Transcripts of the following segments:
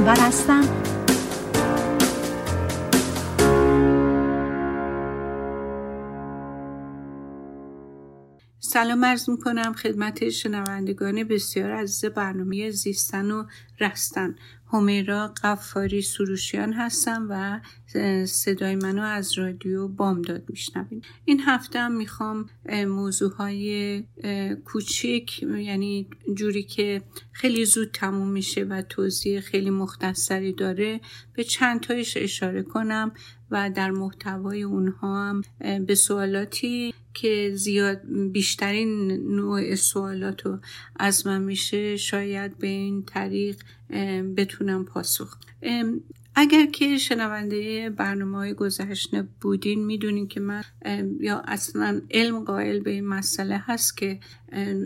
انور هستم. سلام عرض می‌کنم خدمت شنوندگان بسیار عزیز برنامه زیستن و رستن. همیرا قفاری سروشیان هستم و صدای منو از رادیو بامداد میشنوین. این هفته هم می‌خوام موضوع های کوچیک یعنی جوری که خیلی زود تموم میشه و توضیح خیلی مختصری داره به چند تایش اشاره کنم. و در محتوای اونها هم به سوالاتی که زیاد بیشترین نوع سوالات رو از من میشه شاید به این طریق بتونم پاسخ. اگر که شنونده برنامه های گذشته بودین می‌دونین که من یا اصلا علم قائل به این مسئله هست که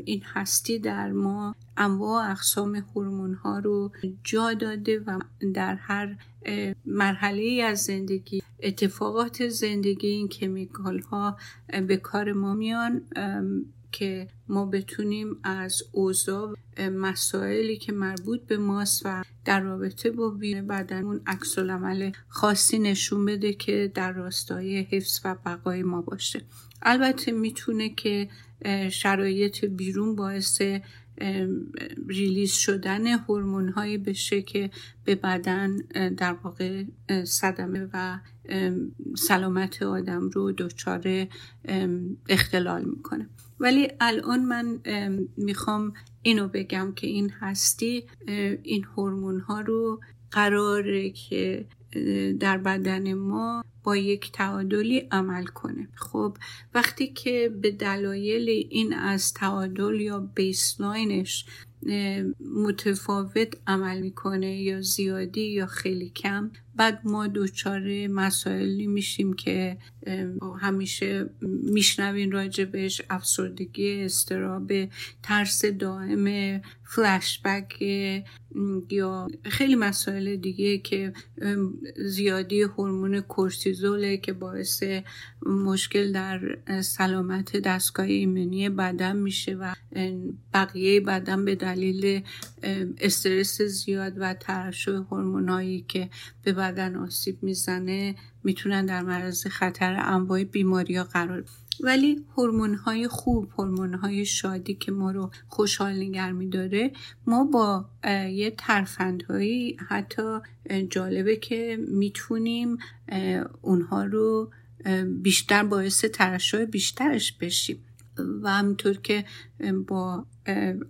این هستی در ما انواع اقسام هورمون ها رو جا داده و در هر مرحله از زندگی اتفاقات زندگی این کمیکال ها به کار ما میان که ما بتونیم از اوضاع مسائلی که مربوط به ماست و در رابطه با بدنمون عکس عمل خاصی نشون بده که در راستای حفظ و بقای ما باشه. البته می‌تونه که شرایط بیرون باعث ریلیز شدن هورمون هایی بشه که به بدن در واقع صدمه و سلامت آدم رو دچار اختلال می‌کنه. ولی الان من می‌خوام اینو بگم که این هستی این هورمون ها رو قراره که در بدن ما با یک تعادلی عمل کنه. خب وقتی که به دلایل این از تعادل یا بیسلاینش متفاوت عمل می‌کنه یا زیادی یا خیلی کم بعد ما دوچاره مسائلی میشیم که همیشه میشنوین راجبش افسردگی استراب ترس دائم فلشبک یا خیلی مسائل دیگه که زیادی هورمون کورتیزوله که باعث مشکل در سلامت دستگاه ایمنی بدن میشه و بقیه بدن به دلیل استرس زیاد و ترشح هورمونایی که به بدن آسیب می‌زنه می‌تونن در معرض خطر انواع بیماری ها قرار ولی هورمون های خوب هورمون های شادی که ما رو خوشحال نگر میداره ما با یه ترفندهایی حتی جالبه که می‌تونیم اونها رو بیشتر باعث ترشح بیشترش بشیم. و همینطور که با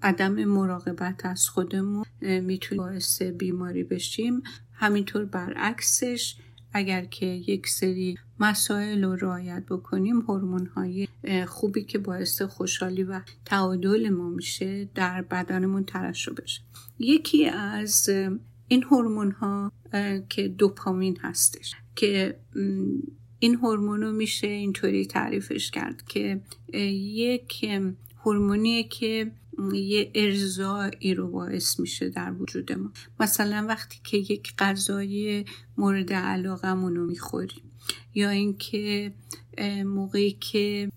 عدم مراقبت از خودمون می‌تونیم باعث بیماری بشیم. همینطور برعکسش اگر که یک سری مسائل رو رعایت بکنیم هورمون های خوبی که باعث خوشحالی و تعادل ما میشه در بدنمون ترشح بشه. یکی از این هورمون ها که دوپامین هستش که این هورمون رو میشه اینطوری تعریفش کرد که یک هورمونیه که یه ارزایی رو باعث میشه در وجود ما. مثلا وقتی که یک غذای مورد علاقمون رو می‌خوریم یا اینکه موقعی که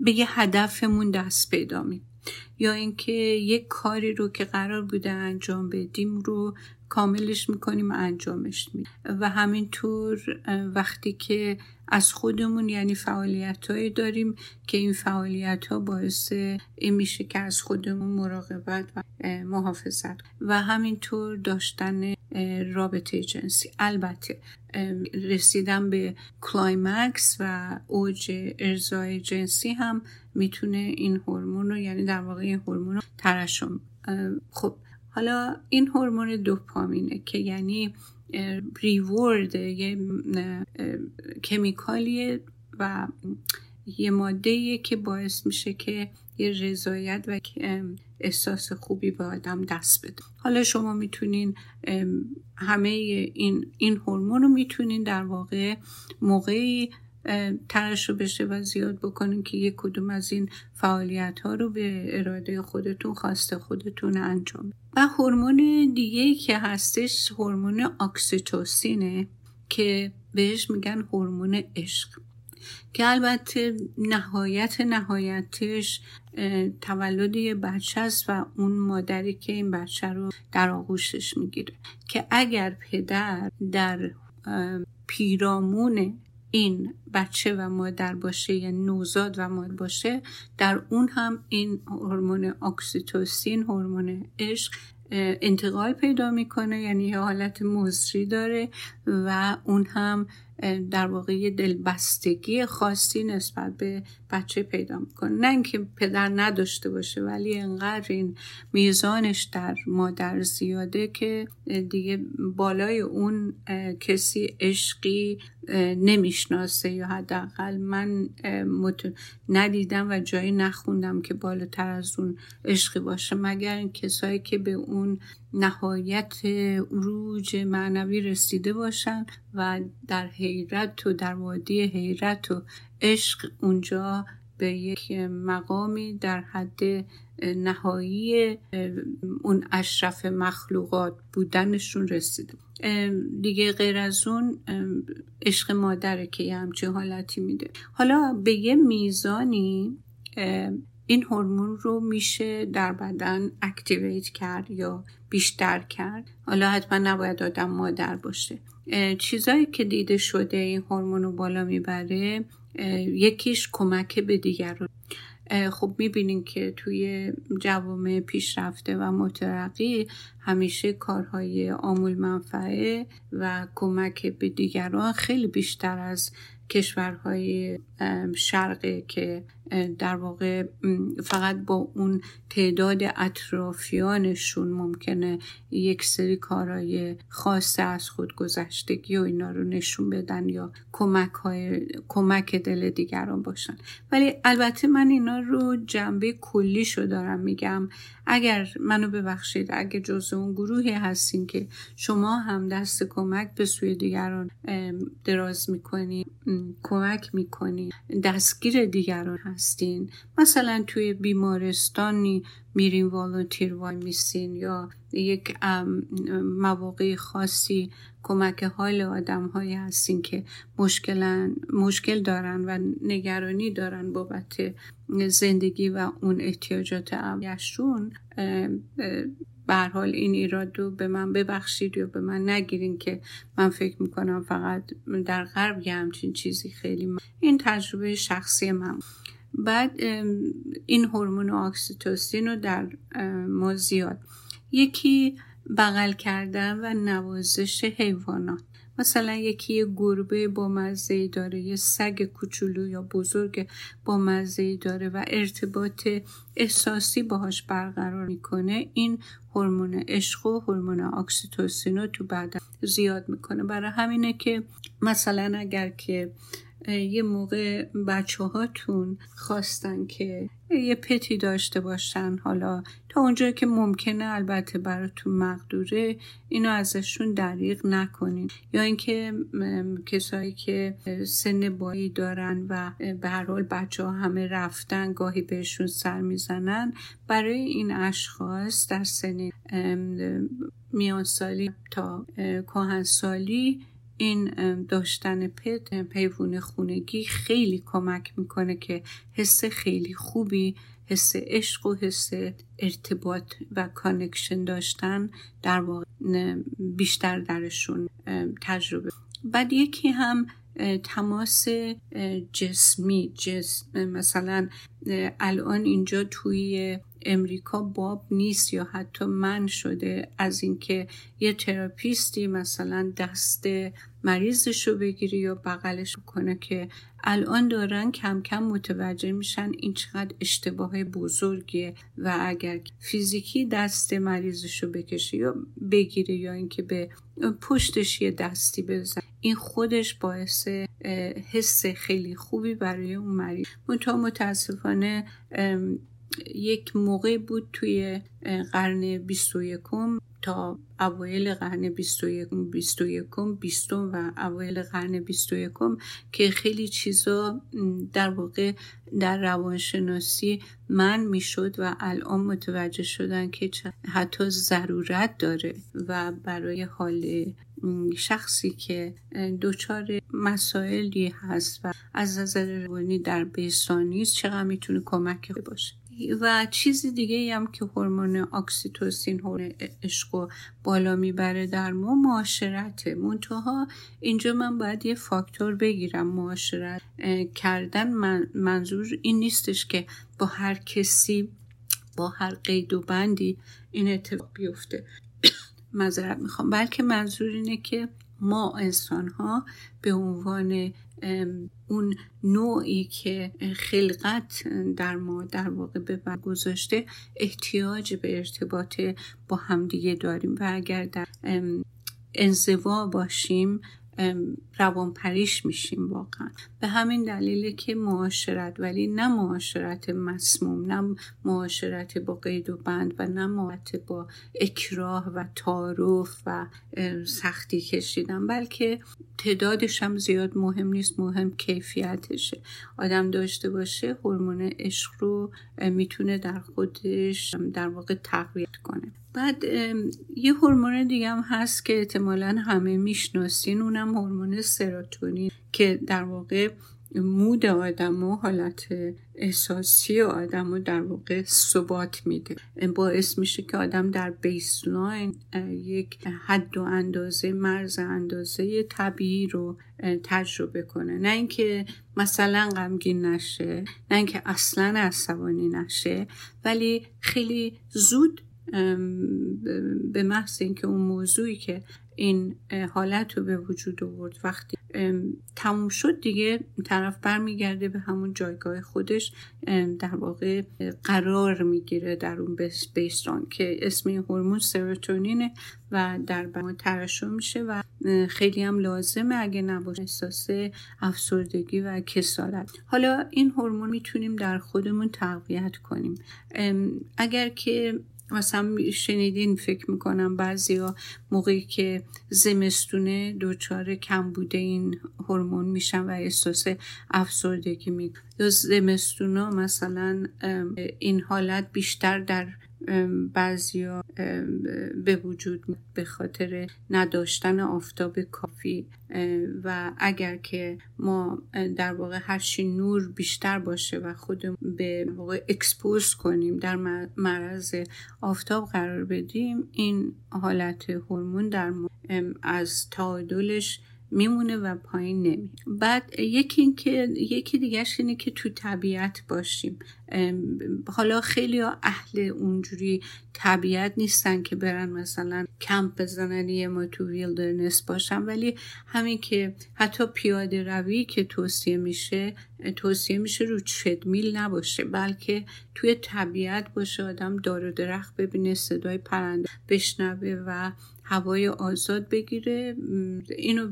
به یه هدفمون دست پیدا می یا اینکه یک کاری رو که قرار بوده انجام بدیم رو کاملش می‌کنیم انجامش میدیم. و همینطور وقتی که از خودمون یعنی فعالیت هایی داریم که این فعالیت ها باعث این میشه که از خودمون مراقبت و محافظت و همینطور داشتن رابطه جنسی. البته رسیدن به climax و اوج ارضای جنسی هم می‌تونه این هورمون رو یعنی در واقع این هورمون رو ترشح خب حالا این هورمون دوپامینه که یعنی reward یه chemical یه و یه ماده که باعث میشه که یه رضایت و احساس خوبی به آدم دست بده. حالا شما می‌تونین همه این این هورمون رو می‌تونین در واقع موقعی رو بشه و زیاد بکنین که یک کدوم از این فعالیت ها رو به اراده خودتون خواسته خودتون انجام و هورمون دیگه که هستش هورمون اکسیتوسینه که بهش میگن هورمون عشق. که البته نهایت نهایتش تولد یه بچه است و اون مادری که این بچه رو در آغوشش می‌گیره. که اگر پدر در پیرامون این بچه و مادر باشه یا نوزاد و مادر باشه در اون هم این هورمون اکسیتوسین هورمون عشق انتقال پیدا می‌کنه یعنی یه حالت مزری داره و اون هم در واقع دلبستگی خاصی نسبت به بچه پیدا می‌کنه. نه اینکه پدر نداشته باشه ولی انقدر این میزانش در مادر زیاده که دیگه بالای اون کسی عشقی نمی‌شناسه. یا حداقل من ندیدم و جایی نخوندم که بالاتر از اون عشقی باشه. مگر این کسایی که به اون نهایت عروج معنوی رسیده باشن و در حیرت و در وادی حیرت و عشق اونجا به یک مقامی در حد نهایی اون اشرف مخلوقات بودنشون رسیده. دیگه غیر از اون عشق مادره که یه همچین حالتی میده. حالا به یه میزانی این هورمون رو میشه در بدن اکتیویت کرد یا بیشتر کرد. حالا حتما نباید آدم مادر باشه. چیزایی که دیده شده این هورمون رو بالا می‌بره یکیش کمک به دیگران. خب می‌بینین که توی جوامع پیشرفته و مترقی همیشه کارهای آمول منفعه و کمک به دیگران خیلی بیشتر از کشورهای شرقه که در واقع فقط با اون تعداد اطرافیانشون ممکنه یک سری کارهای خاص از خود گذشتگی و اینا رو نشون بدن یا کمک, های، کمک دل دیگران باشن. ولی البته من اینا رو جنبه کلیشو دارم میگم. اگر منو ببخشید اگر جز اون گروهی هستین که شما هم دست کمک به سوی دیگران دراز می‌کنی کمک می‌کنی دستگیر دیگران هستین مثلا توی بیمارستانی میرین والنتیر وای میسین یا یک مواقع خاصی کمک حال آدم هایی هستین که مشکل, مشکل دارن و نگرانی دارن بابت زندگی و اون احتیاجات اولیشون به حال این ایراد رو به من ببخشید یا به من نگیرین که من فکر می‌کنم فقط در غرب یه همچین چیزی خیلی من. این تجربه شخصی من بعد این هورمون اکسیتوسین رو در ما زیاد. یکی بغل کردن و نوازش حیوانات. مثلا یکی یه گربه با مزه داره یه سگ کوچولو یا بزرگ با مزه داره و ارتباط احساسی باهاش برقرار می‌کنه این هورمون عشق و هورمون اکسیتوسین رو تو بدن زیاد می‌کنه. برای همینه که مثلا اگر که یه موقع بچه هاتون خواستن که یه پتی داشته باشن حالا تا اونجا که ممکنه البته براتون مقدوره اینو ازشون دریغ نکنین. یا اینکه کسایی که سن بایی دارن و به هر حال بچه ها همه رفتن گاهی بهشون سر می‌زنن برای این اشخاص در سن میان سالی تا کهن سالی این داشتن pet حیوون خونگی خیلی کمک می‌کنه که حس خیلی خوبی حس عشق و حس ارتباط و connection داشتن در واقع بیشتر درشون تجربه. بعد یکی هم تماس جسمی جسم مثلا الان اینجا توی امریکا باب نیست یا حتی من شده از اینکه یه تراپیستی مثلا دست مریضش رو بگیری یا بغلش کنه که الان دارن کم کم متوجه میشن این چقدر اشتباه بزرگیه و اگر فیزیکی دست مریضش رو بکشه یا بگیره یا اینکه به پشتش یه دستی بزن این خودش باعث حس خیلی خوبی برای اون مریض. منتها متاسفانه یک موقع بود توی قرن 21 تا اوایل قرن 21 21 20 و اوایل قرن 21 که خیلی چیزا در واقع در روانشناسی من می‌شد و الان متوجه شدن که حتی ضرورت داره و برای حال شخصی که دچار مسائلی هست و از نظر روانی در بهسانیست چقدر می‌تونه کمک باشه. و چیز دیگه هم که هورمون اکسیتوسین هورمون عشق بالا می‌بره در ما معاشرته. منتها اینجا من باید یه فاکتور بگیرم. معاشرت کردن منظور این نیستش که با هر کسی با هر قید و بندی این اتفاق بیفته. مذارت می‌خوام. بلکه منظور اینه که ما انسان ها به عنوان اون نوعی که خلقت در ما در واقع به گذاشته احتیاج به ارتباط با همدیگه داریم و اگر در انزوا باشیم روان پریش میشیم واقعا. به همین دلیل که معاشرت ولی نه معاشرت مسموم نه معاشرت با قید و بند و نه معاشرت با اکراه و تعارف و سختی کشیدن بلکه تعدادش هم زیاد مهم نیست مهم کیفیتشه. آدم داشته باشه هورمون عشق رو می‌تونه در خودش در واقع تقویت کنه. بعد یه هورمون دیگه هم هست که احتمالا همه می‌شناسین اونم هورمون سروتونین که در واقع مود آدم و حالت احساسی آدم رو در واقع ثبات میده. باعث میشه که آدم در بیسلاین یک حد و اندازه مرز اندازه طبیعی رو تجربه کنه. نه اینکه مثلا غمگین نشه نه اینکه اصلا عصبانی نشه ولی خیلی زود به محض اینکه اون موضوعی که این حالت رو به وجود آورد. وقتی تموم شد دیگه طرف برمیگرده به همون جایگاه خودش در واقع قرار می‌گیره در اون بیستان که اسم این هورمون سروتونینه و در بدن ترشح میشه و خیلی هم لازمه اگه نباشه احساس افسردگی و کسالت. حالا این هورمون می‌تونیم در خودمون تقویت کنیم. اگر که مثلا شنیدین فکر می‌کنم بعضیا موقعی که زمستونه دچار کمبود این هورمون میشن و احساس افسردگی می یا زمستونا مثلا این حالت بیشتر در بعضیا به وجود به خاطر نداشتن آفتاب کافی. و اگر که ما در واقع هرچی نور بیشتر باشه و خودمون به واقع expose کنیم در معرض آفتاب قرار بدیم این حالت هورمون در از تعادلش میمونه و پایین نمی بعد یکی اینکه یکی دیگهش اینه که تو طبیعت باشیم. حالا خیلی اهل اونجوری طبیعت نیستن که برن مثلا کمپ بزنن یه ماه تو wilderness باشن ولی همین که حتی پیاده روی که توصیه میشه توصیه میشه رو تردمیل نباشه بلکه توی طبیعت باشه آدم دار و درخت ببینه صدای پرنده بشنوه و هوای آزاد بگیره. اینو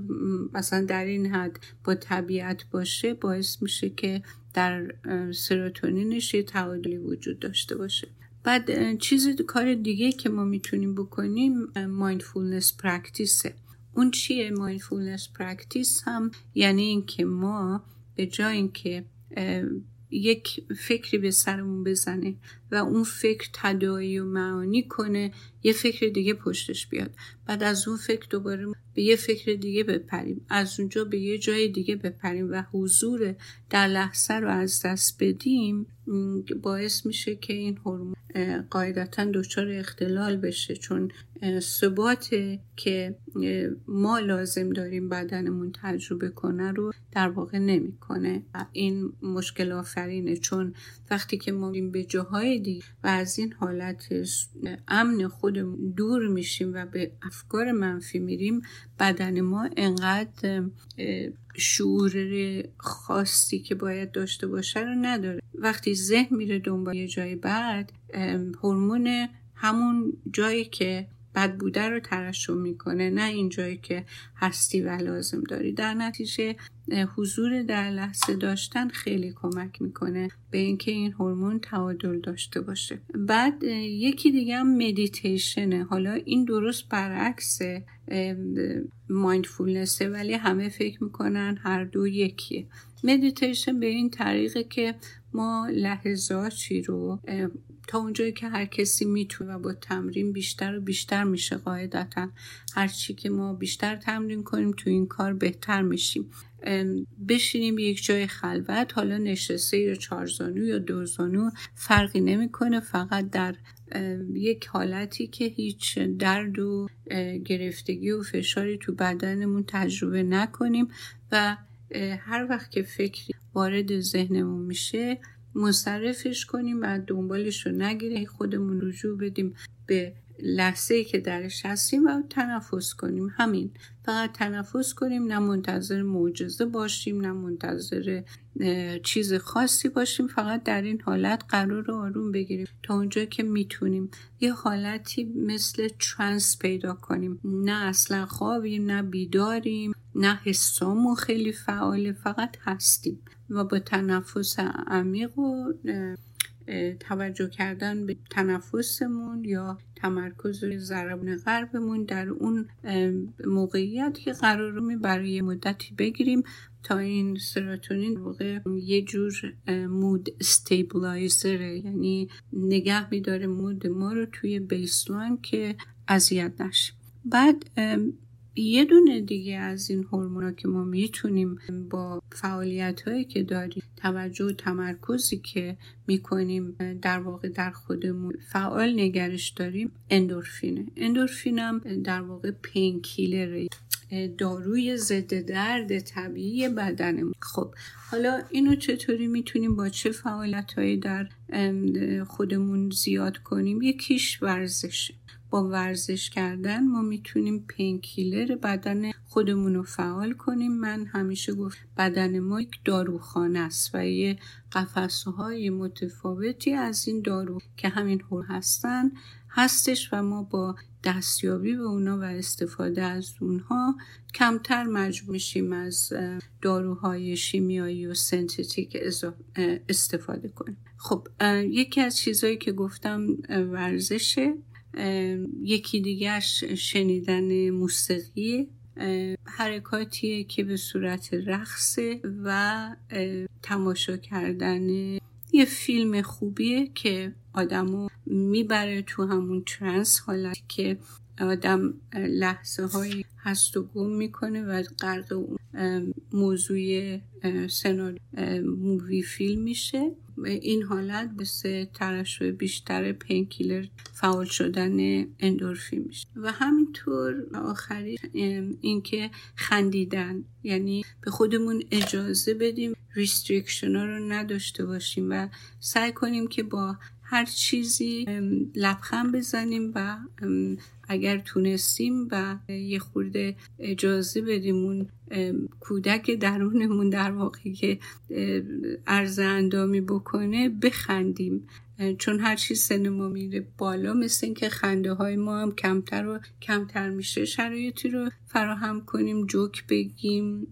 مثلا در این حد با طبیعت باشه باعث میشه که در سروتونینش یه تعادلی وجود داشته باشه. بعد چیز کار دیگه که ما می‌تونیم بکنیم mindfulness practice ه اون چیه mindfulness practice هم یعنی اینکه ما به جای اینکه یک فکری به سرمون بزنه و اون فکر تدایی و معانی کنه یه فکر دیگه پشتش بیاد. بعد از اون فکر دوباره به یه فکر دیگه بپریم. از اونجا به یه جای دیگه بپریم و حضور در لحظه رو از دست بدیم باعث میشه که این هورمون قاعدتا دچار اختلال بشه. چون ثبات که ما لازم داریم بدنمون تجربه کنه رو در واقع نمی‌کنه. این مشکل آفرینه. چون وقتی که ما به جاهای دیگه و از این حالت امن خودمون دور میشیم و به افکار منفی میریم. بدن ما انقدر شعور خاصی که باید داشته باشه رو نداره. وقتی ذهن میره دنبال یه جای بعد هورمون همون جایی که بد بوده رو ترشح می‌کنه نه اینجایی که هستی و لازم داری. در نتیجه حضور در لحظه داشتن خیلی کمک می‌کنه به اینکه این هورمون تعادل داشته باشه. بعد یکی دیگه هم مدیتیشنه حالا این درست برعکس مایندفولنسه ولی همه فکر می‌کنن هر دو یکیه. مدیتیشن به این طریقه که ما لحظاتی رو تا اونجایی که هر کسی می‌تونه و با تمرین بیشتر و بیشتر میشه قاعدتا. هرچی که ما بیشتر تمرین کنیم تو این کار بهتر میشیم. بشینیم یک جای خلوت حالا نشسته یا چارزانو یا دوزانو فرقی نمی‌کنه فقط در یک حالتی که هیچ درد و گرفتگی و فشاری تو بدنمون تجربه نکنیم و هر وقت که فکری وارد ذهنمون میشه مصرفش کنیم و دنبالش رو نگیره خودمون رجوع بدیم به لحظه ای که درش هستیم و تنفس کنیم. همین. فقط تنفس کنیم نه منتظر معجزه باشیم نه منتظر چیز خاصی باشیم. فقط در این حالت قرار رو آروم بگیریم. تا اونجا که می‌تونیم یه حالتی مثل ترانس پیدا کنیم. نه اصلا خوابیم نه بیداریم. نه حسامون خیلی فعاله فقط هستیم. و با تنفس عمیق و توجه کردن به تنفسمون یا تمرکز روی ضربان قلبمون در اون موقعیت که قرار رو برای مدتی بگیریم تا این سراتونین واقع یه جور مود استیبلایزره یعنی نگه میداره مود ما رو توی بیسلاین که اذیت نشه. بعد یه دونه دیگه از این هورمونا که ما می‌تونیم با فعالیت هایی که داریم توجه و تمرکزی که می‌کنیم در واقع در خودمون فعال نگرش داریم اندورفینه. اندورفین هم در واقع پینکیلره داروی ضد درد طبیعی بدنمون. خب حالا اینو چطوری می‌تونیم با چه فعالیت هایی در خودمون زیاد کنیم؟ یکیش ورزشه. با ورزش کردن ما می‌تونیم پینکیلر بدن خودمون رو فعال کنیم. من همیشه گفت بدن ما یک داروخانه است و یه قفسه های متفاوتی از این دارو که همین هور هستن هستش و ما با دستیابی به اونا و استفاده از اونها کمتر مجبور میشیم از داروهای شیمیایی و سنتتیک استفاده کنیم. خب یکی از چیزهایی که گفتم ورزشه. یکی دیگرش شنیدن موسیقی حرکاتیه که به صورت رقصه و تماشا کردن یه فیلم خوبیه که آدمو می‌بره تو همون ترنس حالتی که آدم لحظه های هست و گم می‌کنه و غرق موضوع سناریو movie فیلم میشه. این حالت مثل ترشح بیشتر painkiller فعال شدن اندورفین میشه. و همینطور آخری اینکه خندیدن. یعنی به خودمون اجازه بدیم restriction ها رو نداشته باشیم و سعی کنیم که با هر چیزی لبخند بزنیم و اگر تونستیم و یه خورده اجازه بدیم اون کودک درونمون در واقع که عرض اندامی بکنه بخندیم. چون هر چیز سن ما میره بالا مثل اینکه خنده های ما هم کمتر و کمتر میشه شرایطی رو فراهم کنیم جوک بگیم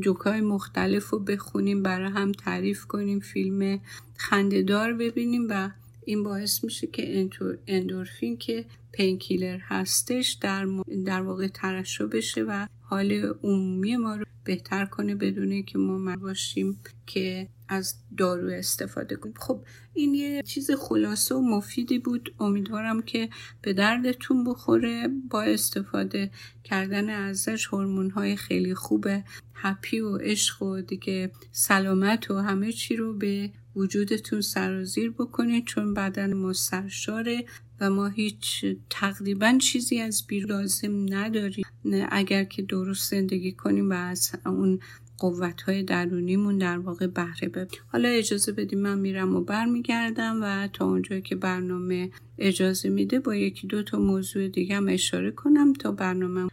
جوک های مختلف رو بخونیم برای هم تعریف کنیم فیلم خندهدار ببینیم و این باعث میشه که اندورفین که پینکیلر هستش در, در واقع ترشح بشه و حال عمومی ما رو بهتر کنه بدونه که ما باشیم که از دارو استفاده کنیم. خب این یه چیز خلاصه و مفیدی بود. امیدوارم که به دردتون بخوره. با استفاده کردن ازش هورمون های خیلی خوبه هپی و عشق و دیگه سلامت و همه چی رو به وجودتون سرازیر بکنید چون بدن ما سرشاره و ما هیچ تقریبا چیزی از بیرون لازم نداریم. اگر که درست زندگی کنیم و از اون قوت های درونیمون در واقع بهره ببریم. حالا اجازه بدیم من میرم و برمیگردم و تا اونجا که برنامه اجازه میده با یکی دو تا موضوع دیگه هم اشاره کنم تا برنامه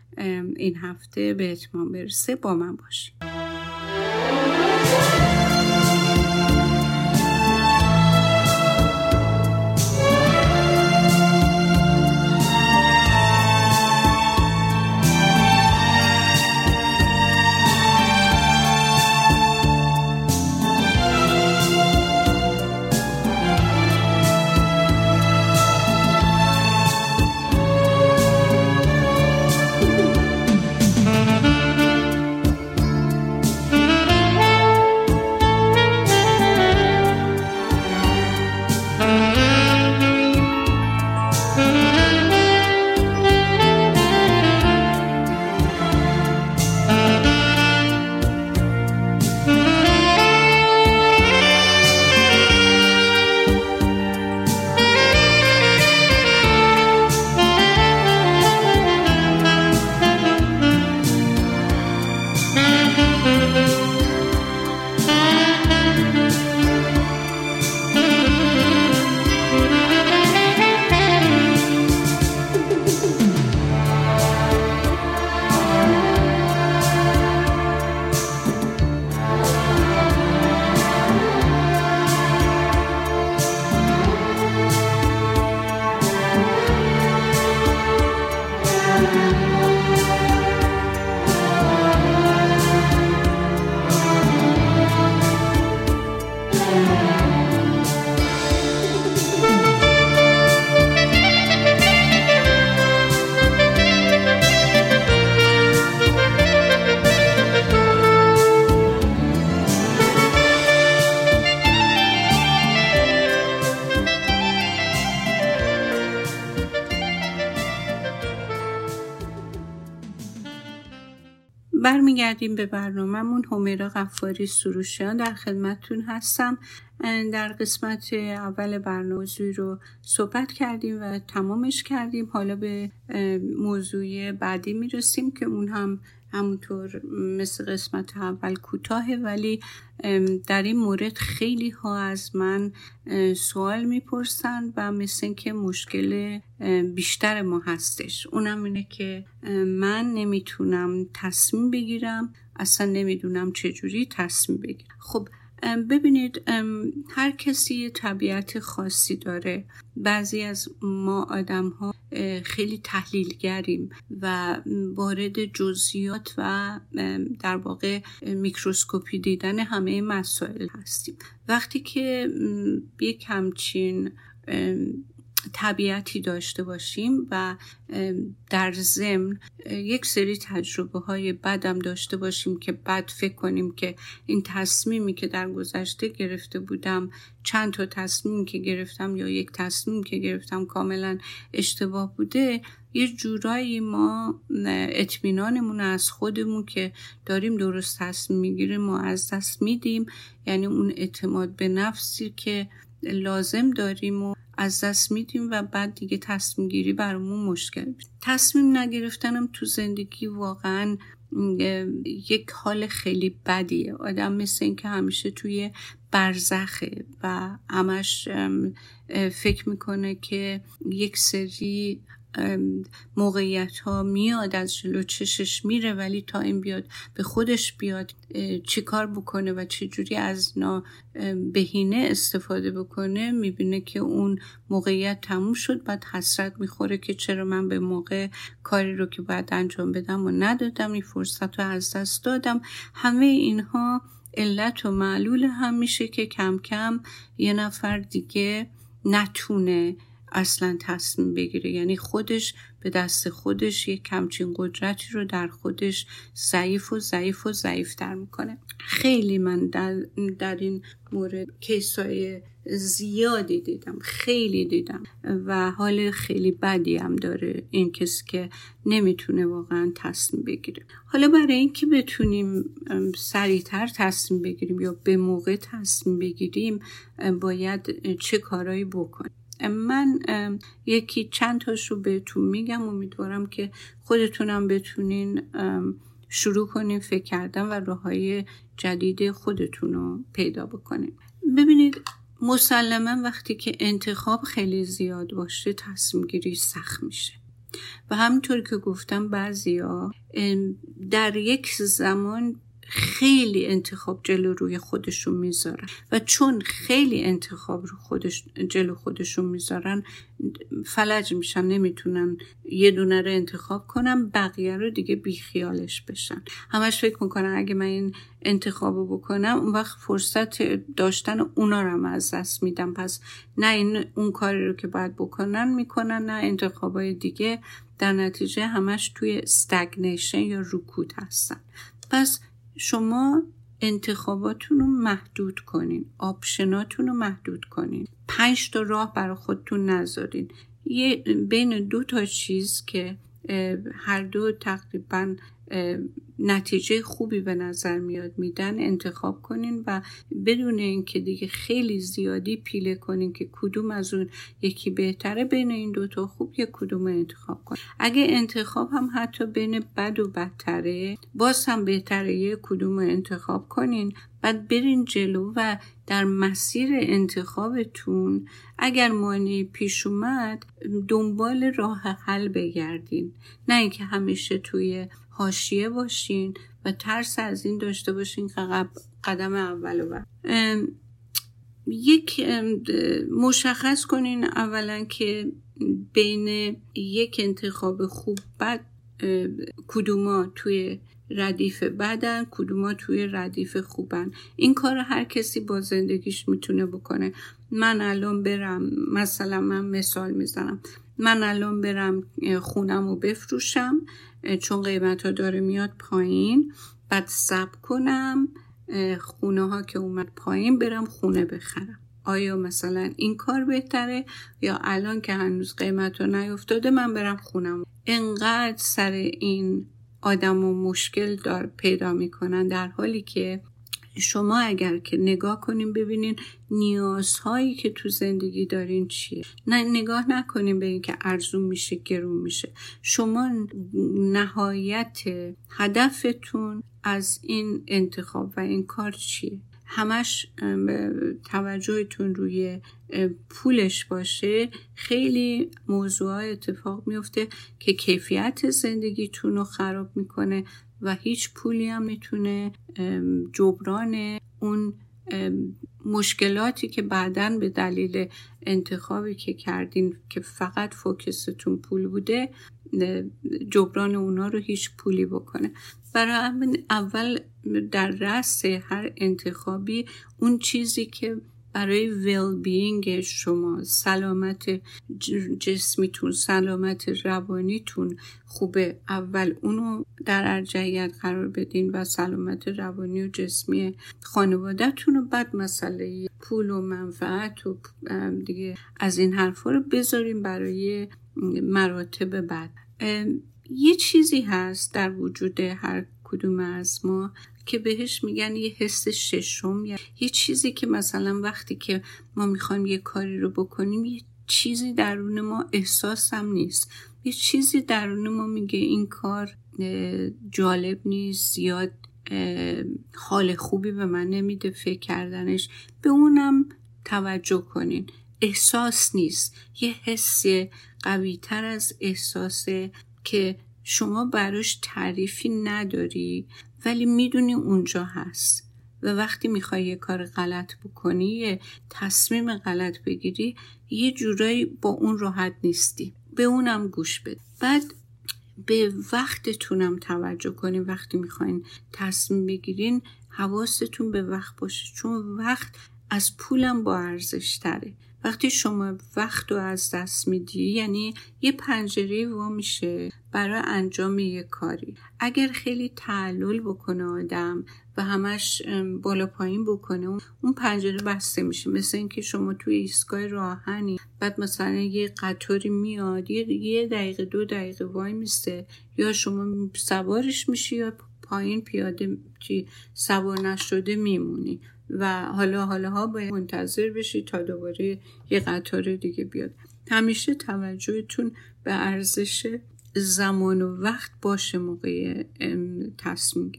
این هفته به اتمام برسه با من باشیم you. برمیگردیم به برنامهمون. همیرا غفاری سروشیان در خدمتتون هستم. در قسمت اول برنامه رو صحبت کردیم و تمامش کردیم. حالا به موضوع بعدی می‌رسیم که اون هم همونطور مثل قسمت اول کوتاهه ولی در این مورد خیلی ها از من سوال می‌پرسن و مثل اینکه مشکل بیشتر ما هستش. اونم اینه که من نمی‌تونم تصمیم بگیرم اصلا نمی‌دونم چجوری تصمیم بگیرم. خب ببینید هر کسی طبیعت خاصی داره. بعضی از ما آدم ها خیلی تحلیلگریم و وارد جزئیات و در واقع میکروسکوپی دیدن همه مسائل هستیم. وقتی که یک همچین طبیعتی داشته باشیم و در ضمن یک سری تجربه های بدم داشته باشیم که بد فکر کنیم که این تصمیمی که در گذشته گرفته بودم چند تا تصمیم که گرفتم یا یک تصمیم که گرفتم کاملا اشتباه بوده یه جورایی ما اطمینانمون از خودمون که داریم درست تصمیم می‌گیریم ما از دست میدیم. یعنی اون اعتماد به نفسی که لازم داریم و از دست میدیم و بعد دیگه تصمیم گیری برامون مشکل تصمیم نگرفتنم تو زندگی واقعا یک حال خیلی بدیه. آدم مثل این که همیشه توی برزخه و همش فکر می‌کنه که یک سری موقعیت ها میاد از جلو چشش میره ولی تا این بیاد به خودش بیاد چیکار بکنه و چجوری از نا بهینه استفاده بکنه می‌بینه که اون موقعیت تموم شد بعد حسرت می‌خوره که چرا من به موقع کاری رو که باید انجام بدم و ندادم این فرصت رو از دست دادم. همه اینها علت و معلول هم میشه که کم کم یه نفر دیگه نتونه اصلا تصمیم بگیره. یعنی خودش به دست خودش یک کمچین قدرتی رو در خودش ضعیف و ضعیف و ضعیفتر می‌کنه. خیلی من در, در این مورد کیسای زیادی دیدم. خیلی دیدم. و حال خیلی بدی هم داره این کسی که نمی‌تونه واقعا تصمیم بگیره. حالا برای اینکه بتونیم سریعتر تصمیم بگیریم یا به موقع تصمیم بگیریم باید چه کارایی بکنیم؟ من یکی چند تاش رو بهتون میگم. امیدوارم که خودتونم بتونین شروع کنین فکر کردن و راه های جدید خودتون رو پیدا بکنین. ببینید مسلما وقتی که انتخاب خیلی زیاد باشه تصمیم گیری سخت میشه. و همینطور که گفتم بعضیا در یک زمان خیلی انتخاب جلو روی خودشون می‌ذارن. و چون خیلی انتخاب رو خودش جلو خودشون می‌ذارن فلج میشن نمی‌تونن یه دونه رو انتخاب کنم بقیه رو دیگه بیخیالش بشن. همش فکر می‌کنن اگه من این انتخاب رو بکنم اون وقت فرصت داشتن اونا رو از دست میدم. پس نه این اون کاری رو که باید بکنن می‌کنن نه انتخابای دیگه. در نتیجه همش توی stagnation یا رکود هستن. پس شما انتخاباتون رو محدود کنین option اتون رو محدود کنین. پنج تا راه برای خودتون نذارین. یه بین دو تا چیز که هر دو تقریبا نتیجه خوبی به نظر میاد میدن انتخاب کنین و بدون اینکه دیگه خیلی زیادی پیله کنین که کدوم از اون یکی بهتره بین این دوتا خوب یک کدوم انتخاب کن اگه انتخاب هم حتی بین بد و بدتره باز هم بهتره یک کدوم انتخاب کنین بعد برین جلو و در مسیر انتخابتون اگر مانی پیش اومد دنبال راه حل بگردین. نه اینکه همیشه توی حاشیه باشین و ترس از این داشته باشین که قدم اول و یک مشخص کنین اولا که بین یک انتخاب خوب بد کدوما توی ردیف بدن کدوما توی ردیف خوبن. این کار هر کسی با زندگیش می‌تونه بکنه. من الان برم مثلا من مثال می‌زنم. من الان برم خونم رو بفروشم چون قیمت ها داره میاد پایین. بعد سب کنم خونه ها که اومد پایین برم خونه بخرم. آیا مثلا این کار بهتره؟ یا الان که هنوز قیمت ها نیفتاده من برم خونم انقدر سر این آدم و مشکل دار پیدا می‌کنن در حالی که شما اگر که نگاه کنیم ببینین نیازهایی که تو زندگی دارین چیه. نه نگاه نکنیم به اینکه ارزون میشه گرون میشه. شما نهایت هدفتون از این انتخاب و این کار چیه؟ همش توجهتون روی پولش باشه خیلی موضوع اتفاق میفته که کیفیت زندگیتون رو خراب می‌کنه و هیچ پولی هم می‌تونه جبران اون مشکلاتی که بعدا به دلیل انتخابی که کردین که فقط فوکستون پول بوده جبران اونا رو هیچ پولی بکنه. برای همین اول در رأس هر انتخابی اون چیزی که برای ویل بینگ شما سلامت جسمیتون سلامت روانیتون خوبه اول اونو در ارجعیت قرار بدین و سلامت روانی و جسمی خانوادهتون و بعد مسئله پول و منفعت و دیگه از این حرفا رو بذاریم برای مراتب بعد. یه چیزی هست در وجود هر کدوم از ما که بهش میگن یه حس ششم. یا یه چیزی که مثلا وقتی که ما می‌خوایم یه کاری رو بکنیم یه چیزی درون ما احساس هم نیست. یه چیزی درون ما میگه این کار جالب نیست زیاد حال خوبی به من نمیده فکر کردنش. به اونم توجه کنین. احساس نیست. یه حس قوی تر از احساسه که شما براش تعریفی نداری ولی می‌دونی اونجا هست. و وقتی می‌خوای یه کار غلط بکنی یه تصمیم غلط بگیری یه جورایی با اون راحت نیستی. به اونم گوش بده. بعد به وقتتونم توجه کنین. وقتی می‌خواین تصمیم بگیرین حواستون به وقت باشه. چون وقت از پولم با ارزش تره وقتی شما وقت رو از دست میدی یعنی یه پنجره وا میشه برای انجام یه کاری. اگر خیلی تعلل بکنه آدم و همش بالا پایین بکنه اون پنجره بسته میشه. مثل اینکه شما توی ایستگاه راهنی بعد مثلا یه قطاری میاد یه دقیقه دو دقیقه وای میسته. یا شما سوارش میشی یا پایین پیاده سوار نشده میمونی. و حالا حالا ها باید منتظر بشید تا دوباره یه قطار دیگه بیاد. همیشه توجهتون به ارزش زمان و وقت باشه موقع تصمیم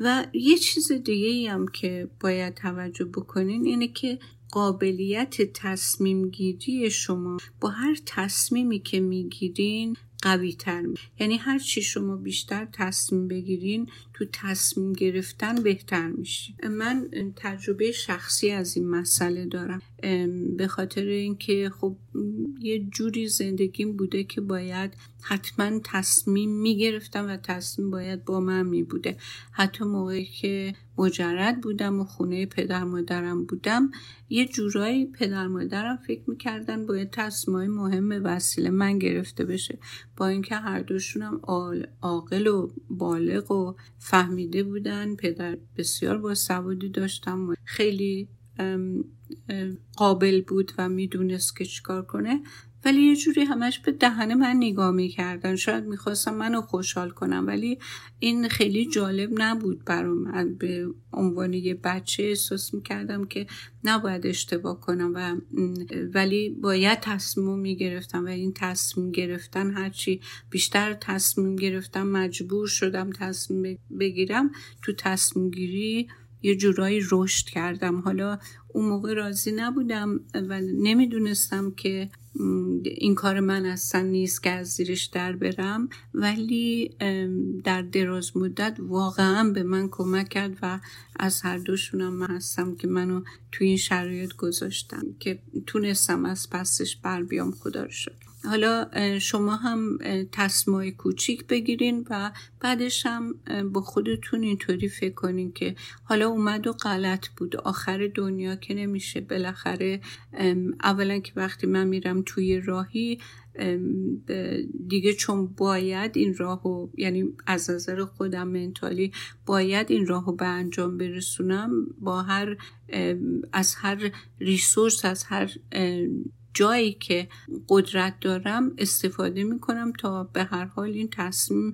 و یه چیز دیگه ای هم که باید توجه بکنین اینه که قابلیت تصمیم گیری شما با هر تصمیمی که می‌گیرین قوی تر یعنی هر چی شما بیشتر تصمیم بگیرین تو تصمیم گرفتن بهتر میشی من تجربه شخصی از این مسئله دارم. به خاطر اینکه خب یه جوری زندگیم بوده که باید حتما تصمیم می‌گرفتم و تصمیم باید با من می بوده حتی موقعی که مجرد بودم و خونه پدر مادرم بودم یه جورایی پدر مادرم فکر می‌کردن باید تصمیم مهم وسیله من گرفته بشه. با اینکه هر دوشونم عاقل و بالغ و فهمیده بودن پدر بسیار با سوادی داشتم و خیلی قابل بود و می‌دونست که چیکار کنه. ولی یه جوری همش به دهن من نگاه می‌کردن. شاید می‌خواستم منو خوشحال کنم ولی این خیلی جالب نبود برام. من به عنوان یه بچه احساس می‌کردم که نباید اشتباه کنم و ولی باید تصمیم می‌گرفتم و این تصمیم گرفتن هرچی بیشتر تصمیم گرفتم مجبور شدم تصمیم بگیرم تو تصمیم گیری یه جورایی رشد کردم. حالا اون موقع راضی نبودم و نمی‌دونستم که این کار من اصلا نیست که از زیرش در برم. ولی در دراز مدت واقعا به من کمک کرد و از هر دوشونم من هستم که منو توی این شرایط گذاشتم که تونستم از پسش بر بیام خدا رو شد حالا شما هم تصمای کوچیک بگیرین و بعدش هم با خودتون اینطوری فکر کنین که حالا اومد و غلط بود. آخر دنیا که نمیشه. بالاخره اولا که وقتی من میرم توی راهی دیگه چون باید این راهو یعنی از نظر خودم منتالی باید این راهو به انجام برسونم. با هر از هر ریسورس از هر جایی که قدرت دارم استفاده می‌کنم تا به هر حال این تصمیم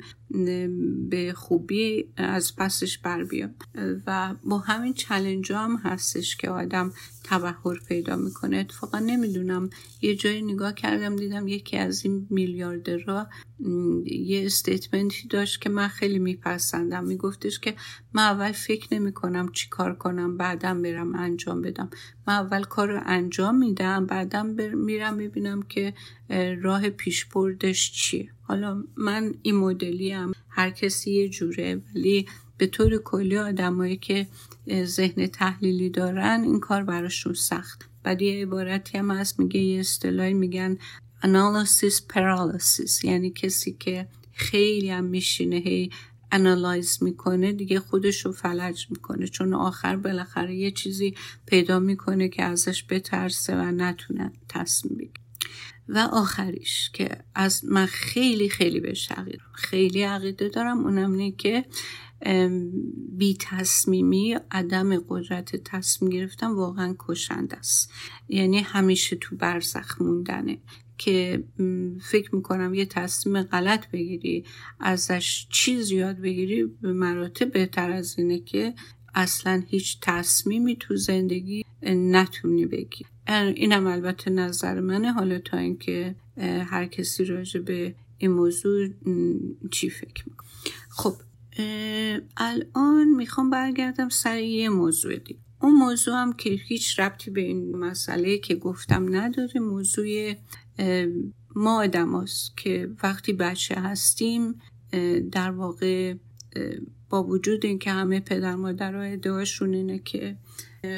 به خوبی از پسش بر بیام و با همین چلنج هم هستش که آدم تبهر پیدا می‌کنه. اتفاقا نمی‌دونم. یه جایی نگاه کردم دیدم یکی از این میلیاردرها یه استیتمنتی داشت که من خیلی میپسندم. میگفتش که من اول فکر نمی کنم چی کار کنم بعدم برم انجام بدم. من اول کار رو انجام میدم بعدم میرم می‌بینم که راه پیش بردش چیه. حالا من این مدلی هم هر کسی یه جوره ولی به طور کلی آدمایی که ذهن تحلیلی دارن این کار براشون سخت. بعد یه عبارتی هم هست میگه یه اصطلاحی میگن analysis paralysis. یعنی کسی که خیلی هم میشینه هی انالایز می‌کنه دیگه خودش رو فلج می‌کنه. چون آخر بالاخره یه چیزی پیدا می‌کنه که ازش بترسه و نتونه تصمیم بگیره. و آخریش که از من خیلی خیلی به عقیده خیلی عقیده دارم اونم اینه که بی تصمیمی عدم قدرت تصمیم گرفتن واقعا کشند است. یعنی همیشه تو برزخ موندنه که فکر می‌کنم یه تصمیم غلط بگیری ازش چیز یاد بگیری به مراتب بهتر از اینه که اصلا هیچ تصمیمی تو زندگی نتونی بگی. اینم البته نظر منه. حالا تا اینکه هر کسی راجع به این موضوع چی فکر می‌کنه. خب الان می‌خوام برگردم سر یه موضوع دیگه اون موضوع هم که هیچ ربطی به این مسئله که گفتم نداره موضوع ما آدم که وقتی بچه هستیم در واقع با وجود اینکه همه پدر مادر ها ادعاشون اینه که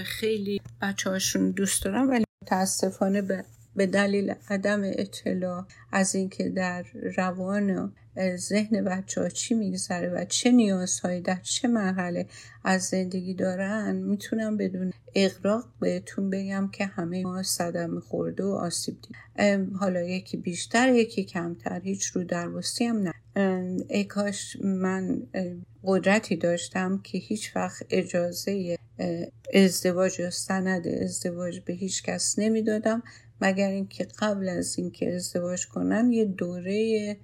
خیلی بچه هاشون دوست دارن ولی متاسفانه به به دلیل عدم اطلاع از اینکه در روان ذهن بچه ها چی میگذره و چه نیازهایی در چه مرحله از زندگی دارن می‌تونم بدون اقراق بهتون بگم که همه ما صدم خورده و آسیب دید. حالا یکی بیشتر یکی کمتر هیچ رو در هم نه. ای کاش من قدرتی داشتم که هیچ وقت اجازه ازدواج یا سند ازدواج به هیچ کس نمی‌دادم. مگر اینکه قبل از اینکه ازدواج کنن یه دوره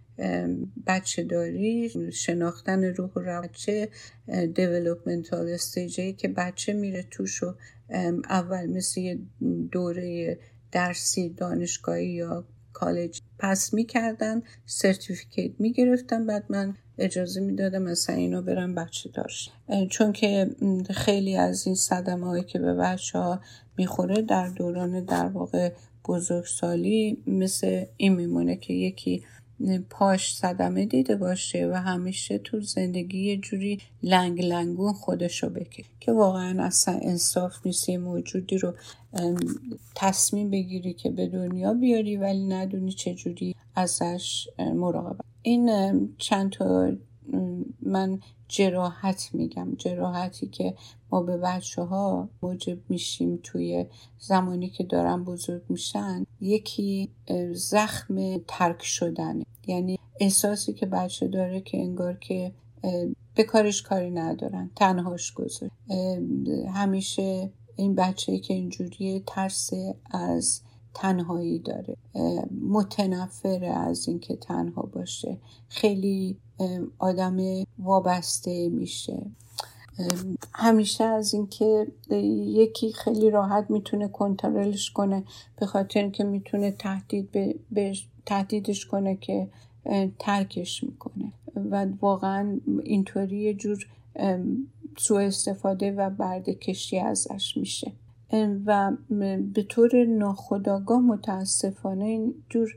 بچه داری شناختن روح و بچه developmental stage ی که بچه میره توش و اول مثل یه دوره درسی دانشگاهی یا کالج pass می‌کردن certificate می‌گرفتن. بعد من اجازه می‌دادم مثلا اینو برم بچه داشت چون که خیلی از این صدمه هایی که به بچه ها می‌خوره در دوران در واقع بزرگسالی مثل این میمونه که یکی پاش صدمه دیده باشه و همیشه تو زندگی یه جوری لنگ لنگون خودشو بکه که واقعا اصلا انصاف نیست موجودی رو تصمیم بگیری که به دنیا بیاری ولی ندونی چجوری ازش مراقبت. این چند تا من جراحت میگم. جراحتی که ما به بچه ها موجب میشیم توی زمانی که دارن بزرگ میشن یکی زخم ترک شدن یعنی احساسی که بچه داره که انگار که به کارش کاری ندارن تنهاش گذاره همیشه این بچه که اینجوری ترس از تنهایی داره. متنفر از اینکه تنها باشه. خیلی آدم وابسته میشه. همیشه از اینکه یکی خیلی راحت می‌تونه کنترلش کنه به خاطر اینکه می‌تونه تهدید به تهدیدش کنه که ترکش می‌کنه. و واقعا اینطوری یه جور سوء استفاده و بردکشی ازش میشه. و به طور ناخداگاه متاسفانه این جور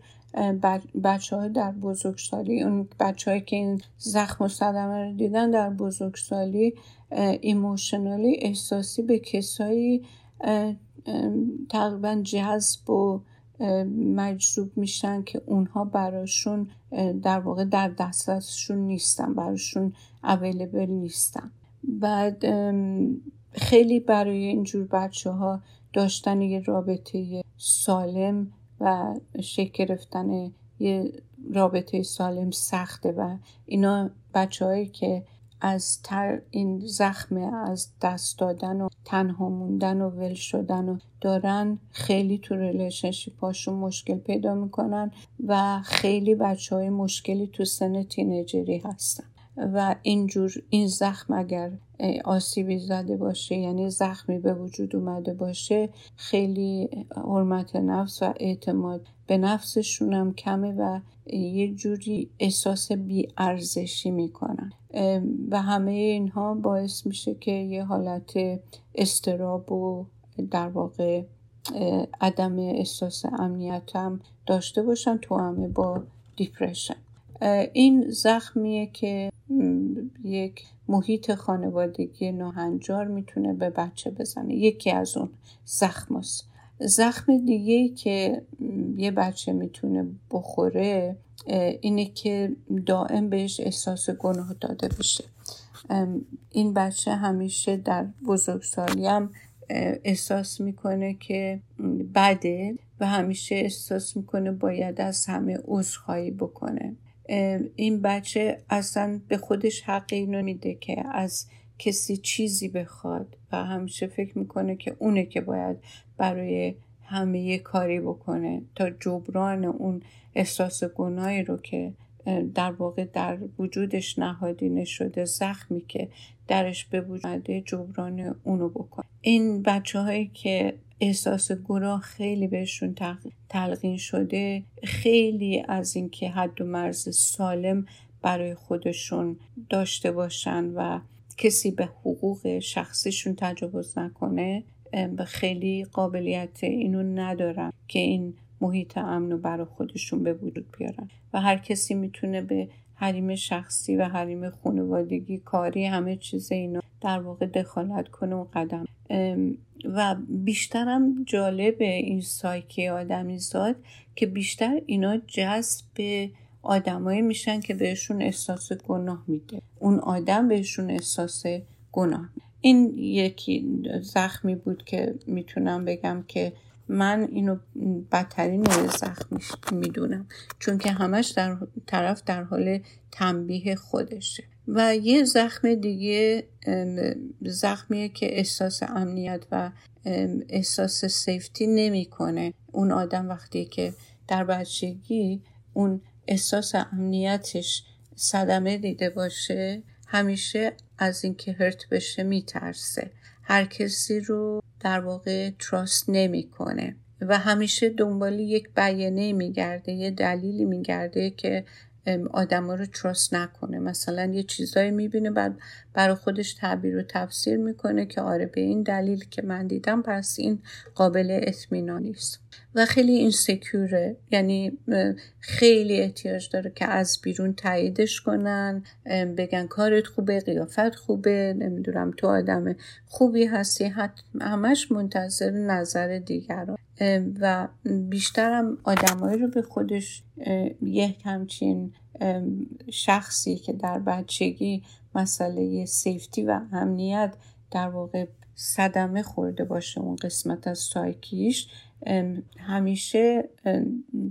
بچه های در بزرگسالی اون بچه که این زخم و صدمه رو دیدن در بزرگسالی ایموشنالی احساسی به کسایی تقریبا جذب و مجذوب میشن که اونها براشون در واقع در دسترسشون نیستن براشون اویلیبل نیستن. بعد خیلی برای اینجور بچه ها داشتن یه رابطه سالم و شکل گرفتن یه رابطه سالم سخته و اینا بچه هایی که از تر این زخم از دست دادن و تنها موندن و ول شدن و دارن خیلی تو ریلیشنشیپاشون مشکل پیدا می‌کنن و خیلی بچه های مشکلی تو سن تینیجری هستن. و اینجور این زخم اگر آسیبی زده باشه یعنی زخمی به وجود اومده باشه خیلی حرمت نفس و اعتماد به نفسشون هم کمه و یه جوری احساس بیارزشی می‌کنن. و همه اینها باعث میشه که یه حالت استراب و در واقع عدم احساس امنیت هم داشته باشن تو همه با دیپرشن. این زخمیه که یک محیط خانوادگی ناهنجار می‌تونه به بچه بزنه. یکی از اون زخم زخم دیگه که یه بچه می‌تونه بخوره اینه که دائم بهش احساس گناه داده بشه. این بچه همیشه در بزرگسالی هم احساس می‌کنه که بده و همیشه احساس می‌کنه باید از همه عذرخواهی بکنه. این بچه اصلا به خودش حقی اینو میده که از کسی چیزی بخواد و همیشه فکر می‌کنه که اونه که باید برای همه یه کاری بکنه تا جبران اون احساس گناهی رو که در واقع در وجودش نهادینه شده زخمی که درش به وجود جبران اونو بکنه این بچه هایی که احساس گناه خیلی بهشون تلقین شده خیلی از اینکه حد و مرز سالم برای خودشون داشته باشن و کسی به حقوق شخصیشون تجاوز نکنه خیلی قابلیت اینو ندارن که این محیط امن رو برای خودشون به وجود بیارن. و هر کسی می‌تونه به حریم شخصی و حریم خانوادگی کاری همه چیز اینا در واقع دخالت کنه و قدم. و بیشترم جالب این سایکی آدمی زاد که بیشتر اینا جذب آدمایی میشن که بهشون احساس گناه میده. اون آدم بهشون احساس گناه. این یکی زخمی بود که می‌تونم بگم که من اینو بدترین نوع زخمیش می‌دونم چون که همش در طرف در حال تنبیه خودشه. و یه زخم دیگه زخمیه که احساس امنیت و احساس سیفتی نمی‌کنه. اون آدم وقتی که در بچگی اون احساس امنیتش صدمه دیده باشه همیشه از اینکه هرت بشه میترسه. هر کسی رو در واقع تراست نمی‌کنه و همیشه دنبال یک بیانه میگرده یه دلیلی میگرده که آدما رو تراست نکنه. مثلا یه چیزایی می‌بینه بعد برای خودش تعبیر و تفسیر می‌کنه که آره به این دلیل که من دیدم پس این قابل اطمینانی است و خیلی این سکیوره یعنی خیلی احتیاج داره که از بیرون تاییدش کنن بگن کارت خوبه قیافت خوبه نمی‌دونم تو آدم خوبی هستی همش منتظر نظر دیگران. و بیشترم آدمایی رو به خودش یک همچین شخصی که در بچگی مسئله سیفتی و امنیت در واقع صدمه خورده باشه اون قسمت از سایکیش. همیشه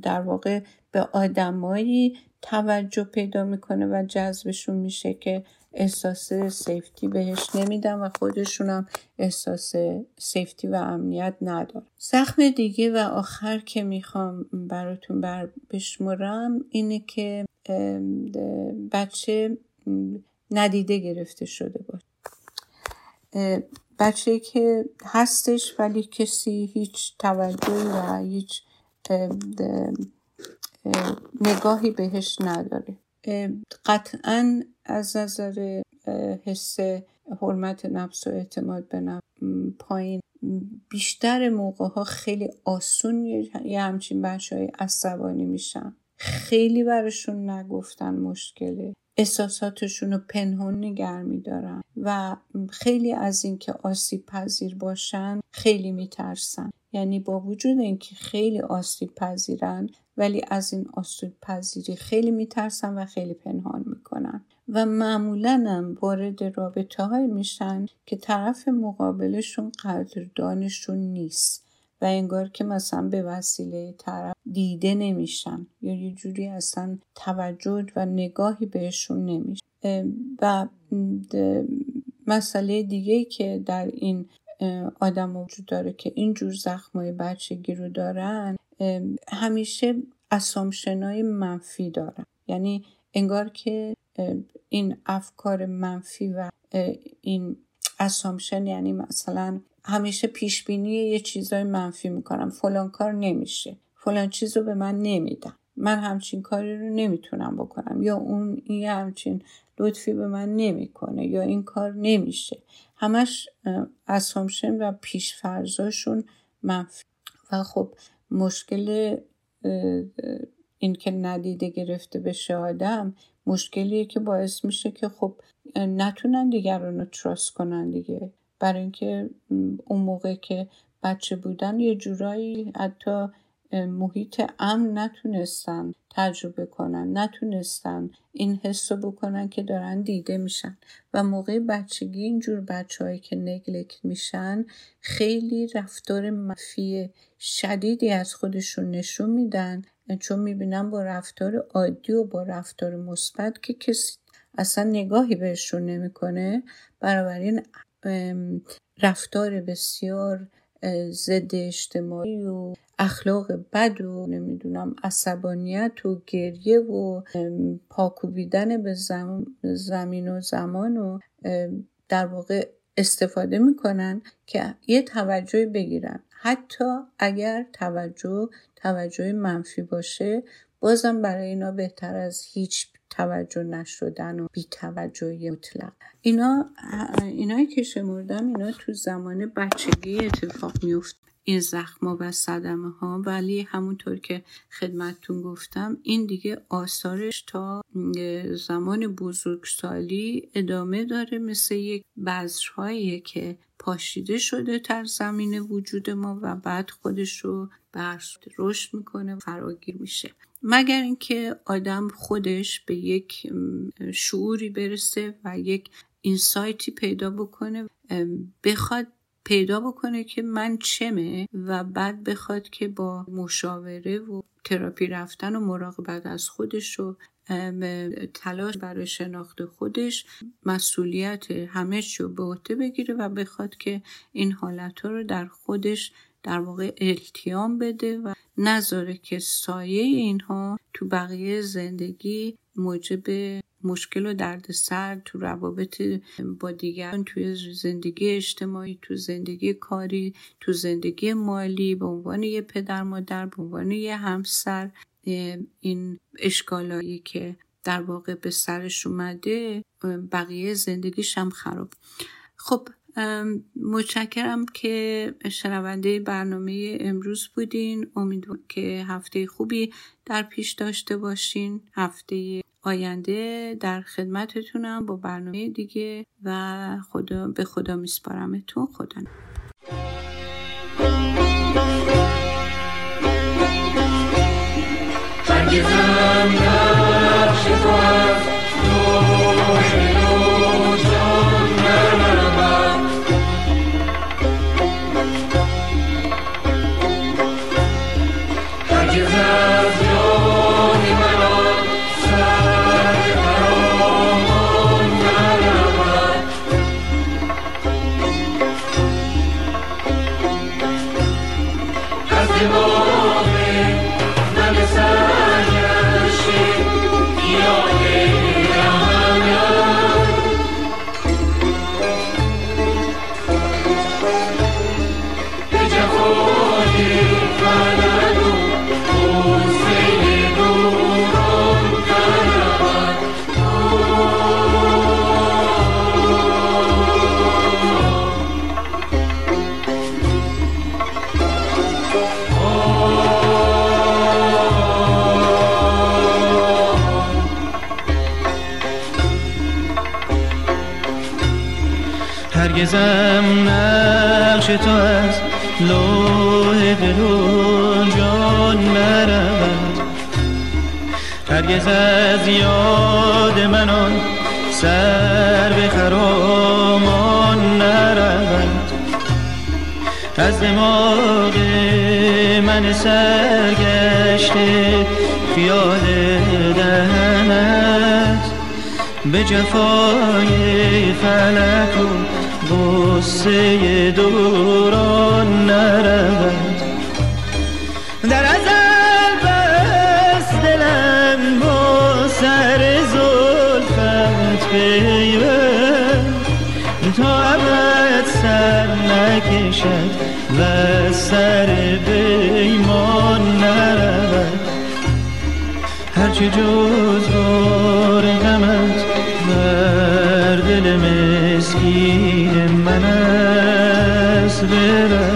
در واقع به آدمایی توجه پیدا می‌کنه و جذبشون میشه که احساس سیفتی بهش نمیدن و خودشون احساس سیفتی و امنیت ندارن. زخم دیگه و آخر که می‌خوام براتون بر بشمرم اینه که بچه ندیده گرفته شده باشه. بچه که هستش ولی کسی هیچ توجهی و هیچ نگاهی بهش نداره. قطعا از نظر حس حرمت نفس و اعتماد به نفس پایین. بیشتر موقع ها خیلی آسون یه همچین بچه های عصبانی میشن. خیلی براشون نگفتن مشکله. احساساتشون رو پنهون نگر میدارن و خیلی از اینکه آسیب پذیر باشن خیلی میترسن. یعنی با وجود اینکه خیلی آسیب پذیرن ولی از این آسیب پذیری خیلی میترسن و خیلی پنهان می‌کنن. و معمولا هم وارد رابطه های میشن که طرف مقابلشون قدردانشون نیست. و انگار که مثلا به وسیله طرف دیده نمیشن. یا یه جوری اصلا توجه و نگاهی بهشون نمیشه. و مسئله دیگه که در این آدم وجود داره که اینجور زخمای بچگی رو دارن همیشه اسامشنای منفی دارن. یعنی انگار که این افکار منفی و این اسامشن یعنی مثلا همیشه پیش بینی یه چیزای منفی می‌کنم. فلان کار نمیشه. فلان چیز رو به من نمیدن. من همچین کاری رو نمی‌تونم بکنم. یا اون این همچین لطفی به من نمی‌کنه یا این کار نمیشه. همش اسامشن و پیشفرزاشون منفی. و خب مشکل این که ندیده گرفته بشه آدم مشکلیه که باعث میشه که خب نتونن دیگران رو تراست کنن دیگه. برای اینکه اون موقع که بچه بودن یه جورایی حتی محیط امن نتونستن تجربه کنن نتونستن این حس بکنن که دارن دیده میشن. و موقع بچگی اینجور بچه که نگلکت میشن خیلی رفتار منفی شدیدی از خودشون نشون میدن. چون می‌بینن با رفتار عادی و با رفتار مثبت که کسی اصلا نگاهی بهشون نمی‌کنه این رفتار بسیار ضد اجتماعی و اخلاق بد و نمی‌دونم عصبانیت و گریه و پاکوبیدن به زمین و زمان و در واقع استفاده می‌کنن که یه توجهی بگیرن. حتی اگر توجه توجه منفی باشه بازم برای اینا بهتر از هیچ توجه نشدن و بی توجهی مطلق. اینا اینایی که شمردم اینا تو زمان بچگی اتفاق میفت این زخما و صدمه ها ولی همونطور که خدمتتون گفتم این دیگه آثارش تا زمان بزرگسالی ادامه داره. مثل یک بذرهایی که پاشیده شده در زمین وجود ما و بعد خودش رو برس رشد می‌کنه فراگیر میشه. مگر اینکه آدم خودش به یک شعوری برسه و یک اینسایتی پیدا بکنه بخواد پیدا بکنه که من چمه و بعد بخواد که با مشاوره و تراپی رفتن و مراقبت از خودش و تلاش برای شناخت خودش مسئولیت همه رو به عهده بگیره و بخواد که این حالت رو در خودش در واقع التیام بده و نذاره که سایه اینها تو بقیه زندگی موجب مشکل و دردسر تو روابط با دیگران توی زندگی اجتماعی تو زندگی کاری تو زندگی مالی به عنوان یه پدر مادر به عنوان یه همسر. این اشکالایی که در واقع به سرش اومده بقیه زندگیش هم خراب. خب متشکرم که شنونده برنامه امروز بودین. امیدوارم که هفته خوبی در پیش داشته باشین. هفته آینده در خدمتتونم با برنامه دیگه و خدا به خدا میسپارمتون. خدا هرگزم نکشد و سر بیمان نرود. هرچه جز بار غمت بر دل مسکین من است برود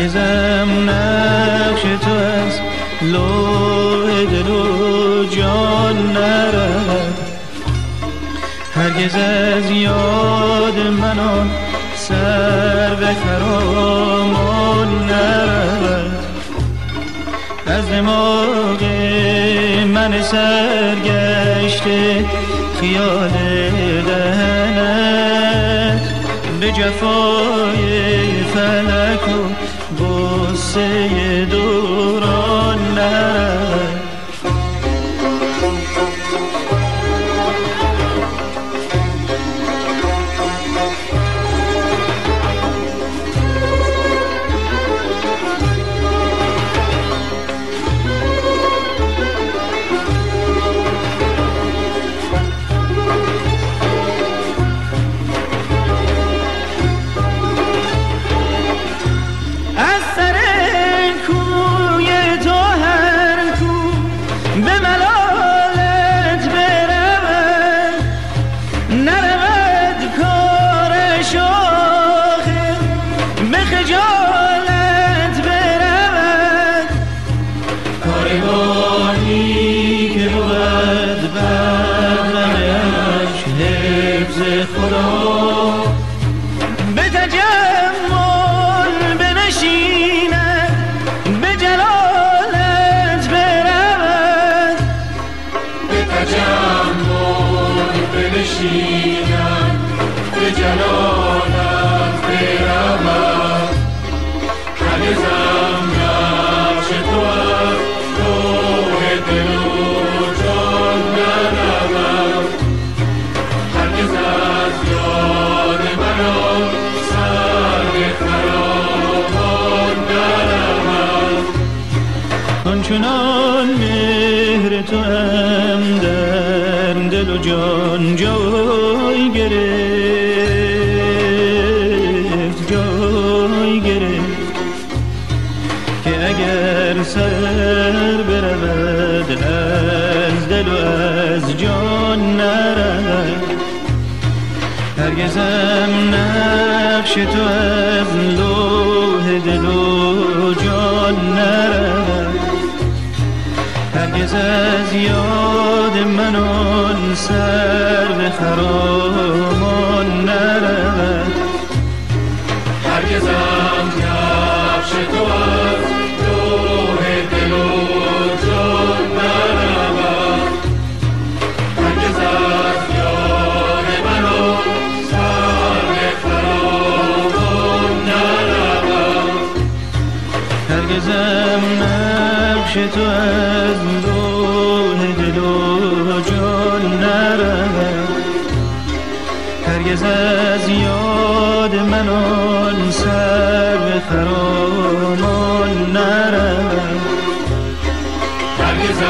هرگزم نقش تو از لوح دل و جان نرود. هرگز از یاد من آن سر به خرامان نرود. از دماغ من سرگشته خیال دهنت به جفای فلک و غصه جای گرفت که اگر سر برود از دل و از جان نرود. هرگزم نقش تو از لوح دل و جان نرود. هرگز از یاد من آن سر به خرامان بازم نقش تو از دون دل و جان نرم. هرگز از یاد من آن سر به فرامان نرم. هرگز